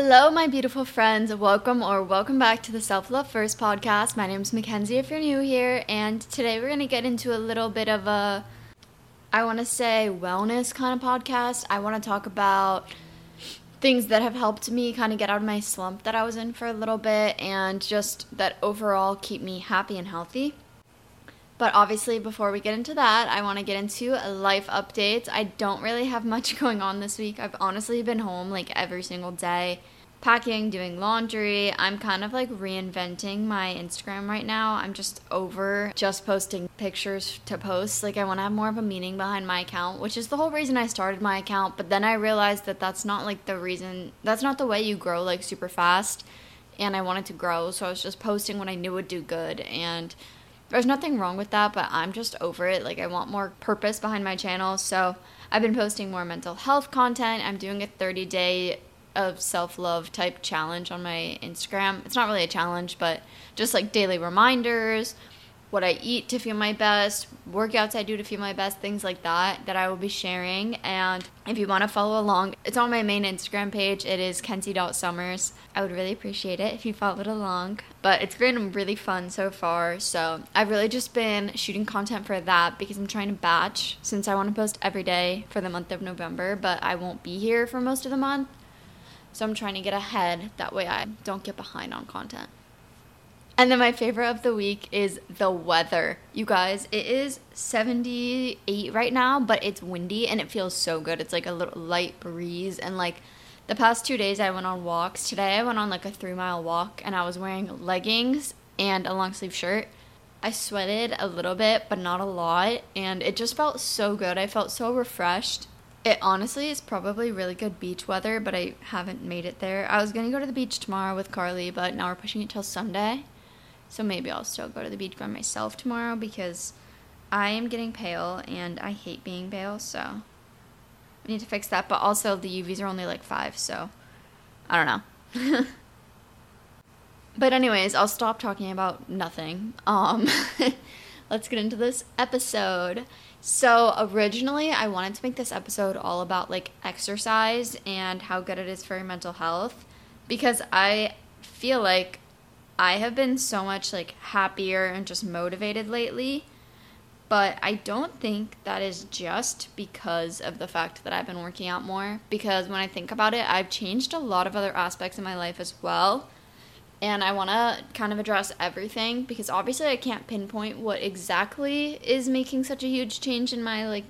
Hello, my beautiful friends. Welcome or welcome back to the Self Love First podcast. My name is Mackenzie if you're new here, and today we're going to get into a little bit of a, I want to say, wellness kind of podcast. I want to talk about things that have helped me kind of get out of my slump that I was in for a little bit and just that overall keep me happy and healthy. But obviously, before we get into that, I want to get into life updates. I don't really have much going on this week. I've honestly been home like every single day, packing, doing laundry. I'm kind of like reinventing my Instagram right now. I'm just over just posting pictures to post. Like, I want to have more of a meaning behind my account, which is the whole reason I started my account. But then I realized that that's not like the reason, that's not the way you grow like super fast. And I wanted to grow, so I was just posting what I knew would do good. And there's nothing wrong with that, but I'm just over it. Like, I want more purpose behind my channel. So, I've been posting more mental health content. I'm doing a 30 day of self love type challenge on my Instagram. It's not really a challenge, but just like daily reminders, what I eat to feel my best, workouts I do to feel my best, things like that, that I will be sharing. And if you want to follow along, it's on my main Instagram page. It is kenzie.summers. I would really appreciate it if you followed along. But it's been really fun so far. So I've really just been shooting content for that because I'm trying to batch since I want to post every day for the month of November, but I won't be here for most of the month. So I'm trying to get ahead. That way I don't get behind on content. And then my favorite of the week is the weather. You guys, it is 78 right now, but it's windy and it feels so good. It's like a little light breeze. And like the past two days, I went on walks. Today, I went on like a three mile walk and I was wearing leggings and a long sleeve shirt. I sweated a little bit, but not a lot. And it just felt so good. I felt so refreshed. It honestly is probably really good beach weather, but I haven't made it there. I was gonna go to the beach tomorrow with Carly, but now we're pushing it till Sunday. So maybe I'll still go to the beach by myself tomorrow because I am getting pale and I hate being pale, so I need to fix that. But also, the UVs are only like five, so I don't know. but, anyways, I'll stop talking about nothing. Um, let's get into this episode. So, originally, I wanted to make this episode all about like exercise and how good it is for your mental health because I feel like I have been so much like happier and just motivated lately. But I don't think that is just because of the fact that I've been working out more. Because when I think about it, I've changed a lot of other aspects in my life as well. And I want to kind of address everything because obviously I can't pinpoint what exactly is making such a huge change in my like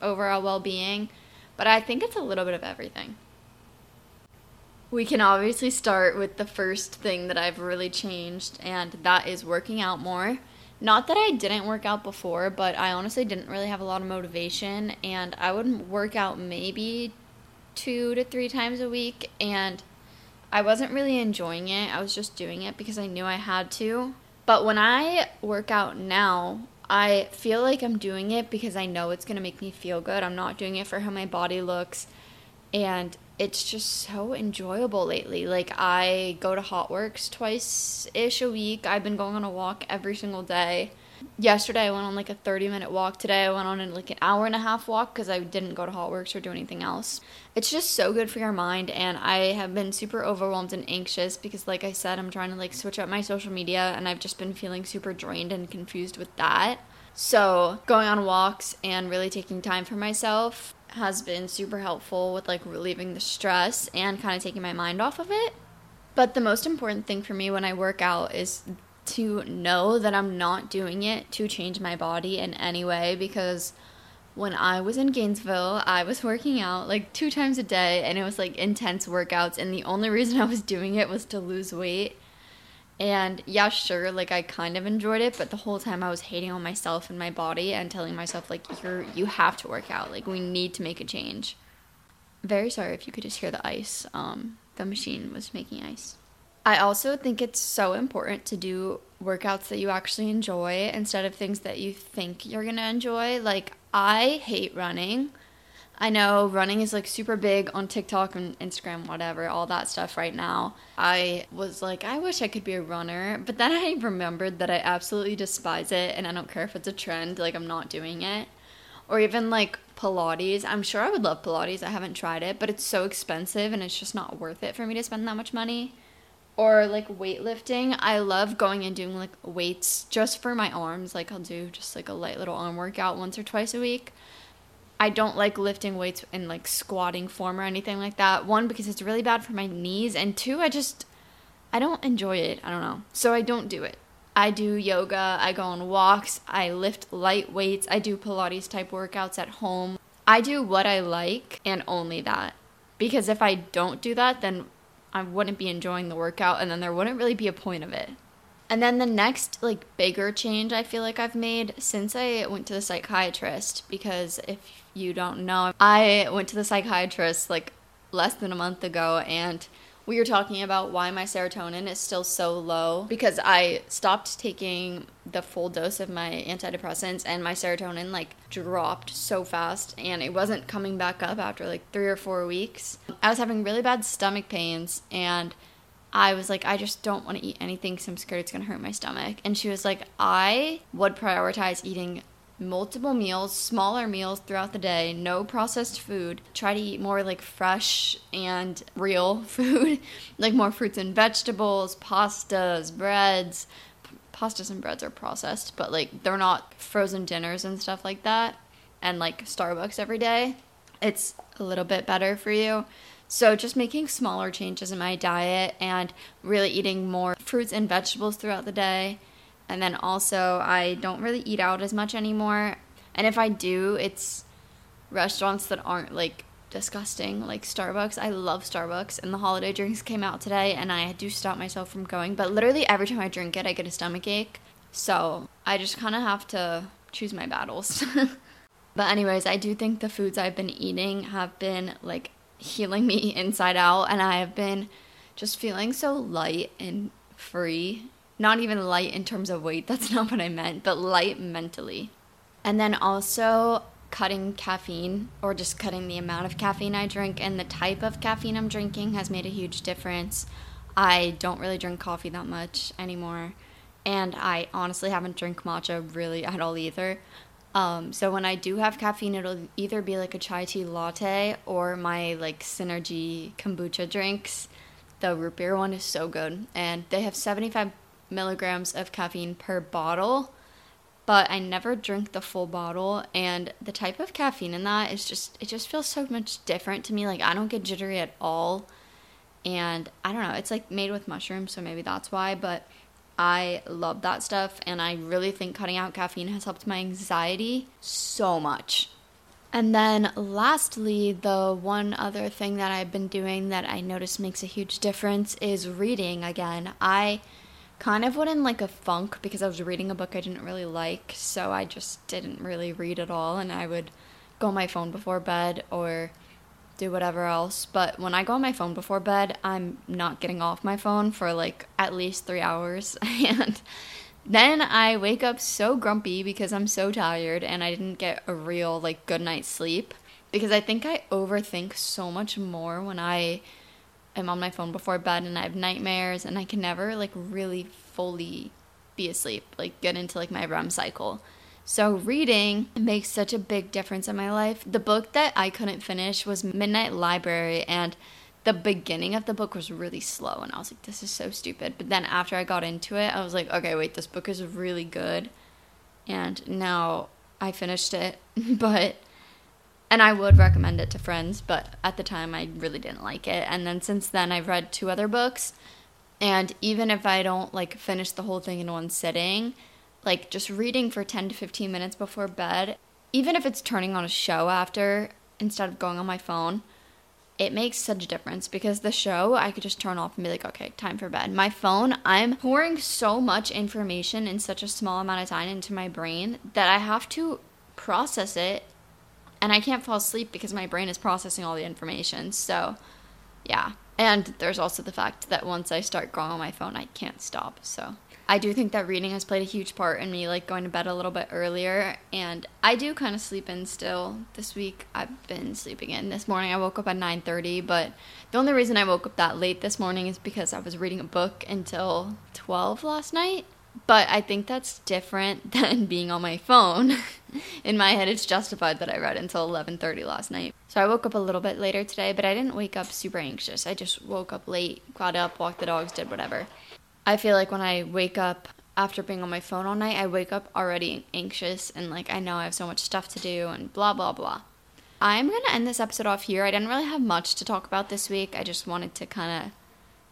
overall well-being, but I think it's a little bit of everything. We can obviously start with the first thing that I've really changed, and that is working out more. Not that I didn't work out before, but I honestly didn't really have a lot of motivation, and I would work out maybe two to three times a week, and I wasn't really enjoying it. I was just doing it because I knew I had to. But when I work out now, I feel like I'm doing it because I know it's going to make me feel good. I'm not doing it for how my body looks. And it's just so enjoyable lately. Like I go to HOTWORX twice ish a week. I've been going on a walk every single day. Yesterday I went on like a 30 minute walk. Today I went on like an hour and a half walk because I didn't go to HOTWORX or do anything else. It's just so good for your mind and I have been super overwhelmed and anxious because like I said I'm trying to like switch up my social media and I've just been feeling super drained and confused with that. So, going on walks and really taking time for myself has been super helpful with like relieving the stress and kind of taking my mind off of it. But the most important thing for me when I work out is to know that I'm not doing it to change my body in any way because when I was in Gainesville, I was working out like two times a day and it was like intense workouts. And the only reason I was doing it was to lose weight. And yeah, sure, like I kind of enjoyed it, but the whole time I was hating on myself and my body and telling myself like you're you have to work out. Like we need to make a change. Very sorry if you could just hear the ice. Um the machine was making ice. I also think it's so important to do workouts that you actually enjoy instead of things that you think you're going to enjoy. Like I hate running. I know running is like super big on TikTok and Instagram, whatever, all that stuff right now. I was like, I wish I could be a runner, but then I remembered that I absolutely despise it and I don't care if it's a trend, like I'm not doing it. or even like Pilates. I'm sure I would love Pilates. I haven't tried it, but it's so expensive and it's just not worth it for me to spend that much money. Or like weightlifting. I love going and doing like weights just for my arms. Like I'll do just like a light little arm workout once or twice a week. I don't like lifting weights in like squatting form or anything like that. One, because it's really bad for my knees, and two, I just I don't enjoy it. I don't know. So I don't do it. I do yoga, I go on walks, I lift light weights, I do Pilates type workouts at home. I do what I like and only that. Because if I don't do that, then I wouldn't be enjoying the workout and then there wouldn't really be a point of it. And then the next like bigger change I feel like I've made since I went to the psychiatrist because if you don't know, I went to the psychiatrist like less than a month ago and we were talking about why my serotonin is still so low because I stopped taking the full dose of my antidepressants and my serotonin like dropped so fast and it wasn't coming back up after like 3 or 4 weeks. I was having really bad stomach pains and I was like, I just don't want to eat anything because I'm scared it's going to hurt my stomach. And she was like, I would prioritize eating multiple meals, smaller meals throughout the day, no processed food. Try to eat more like fresh and real food, like more fruits and vegetables, pastas, breads. P- pastas and breads are processed, but like they're not frozen dinners and stuff like that. And like Starbucks every day. It's a little bit better for you. So, just making smaller changes in my diet and really eating more fruits and vegetables throughout the day and then also, I don't really eat out as much anymore. And if I do, it's restaurants that aren't like disgusting, like Starbucks. I love Starbucks, and the holiday drinks came out today, and I do stop myself from going. But literally, every time I drink it, I get a stomach ache. So I just kind of have to choose my battles. but, anyways, I do think the foods I've been eating have been like healing me inside out, and I have been just feeling so light and free not even light in terms of weight, that's not what I meant, but light mentally. And then also cutting caffeine or just cutting the amount of caffeine I drink and the type of caffeine I'm drinking has made a huge difference. I don't really drink coffee that much anymore. And I honestly haven't drank matcha really at all either. Um, so when I do have caffeine, it'll either be like a chai tea latte or my like synergy kombucha drinks. The root beer one is so good, and they have 75 milligrams of caffeine per bottle, but I never drink the full bottle. And the type of caffeine in that is just, it just feels so much different to me. Like, I don't get jittery at all. And I don't know, it's like made with mushrooms, so maybe that's why, but I love that stuff. And I really think cutting out caffeine has helped my anxiety so much. And then lastly, the one other thing that I've been doing that I notice makes a huge difference is reading again. I kind of went in like a funk because I was reading a book I didn't really like, so I just didn't really read at all, and I would go on my phone before bed or do whatever else. But when I go on my phone before bed, I'm not getting off my phone for like at least three hours, and then I wake up so grumpy because I'm so tired and I didn't get a real like good night's sleep because I think I overthink so much more when I am on my phone before bed and I have nightmares and I can never like really fully be asleep, like get into like my REM cycle. So reading makes such a big difference in my life. The book that I couldn't finish was Midnight Library and the beginning of the book was really slow and I was like this is so stupid. But then after I got into it, I was like okay, wait, this book is really good. And now I finished it, but and I would recommend it to friends, but at the time I really didn't like it. And then since then I've read two other books, and even if I don't like finish the whole thing in one sitting, like just reading for 10 to 15 minutes before bed, even if it's turning on a show after instead of going on my phone, it makes such a difference because the show I could just turn off and be like, okay, time for bed. My phone, I'm pouring so much information in such a small amount of time into my brain that I have to process it and I can't fall asleep because my brain is processing all the information. So, yeah. And there's also the fact that once I start going on my phone, I can't stop. So, I do think that reading has played a huge part in me like going to bed a little bit earlier and I do kind of sleep in still. This week I've been sleeping in. This morning I woke up at 9:30, but the only reason I woke up that late this morning is because I was reading a book until 12 last night. But I think that's different than being on my phone. In my head, it's justified that I read until 11:30 last night. So I woke up a little bit later today, but I didn't wake up super anxious. I just woke up late, got up, walked the dogs, did whatever. I feel like when I wake up after being on my phone all night, I wake up already anxious and like I know I have so much stuff to do and blah blah blah. I'm going to end this episode off here. I didn't really have much to talk about this week. I just wanted to kind of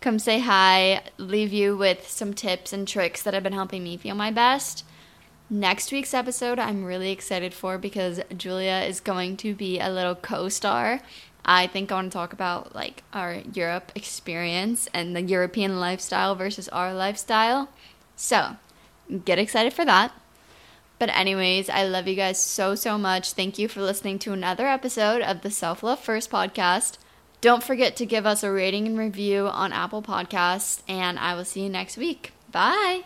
come say hi, leave you with some tips and tricks that have been helping me feel my best. Next week's episode, I'm really excited for because Julia is going to be a little co star. I think I want to talk about like our Europe experience and the European lifestyle versus our lifestyle. So, get excited for that. But, anyways, I love you guys so, so much. Thank you for listening to another episode of the Self Love First podcast. Don't forget to give us a rating and review on Apple Podcasts, and I will see you next week. Bye.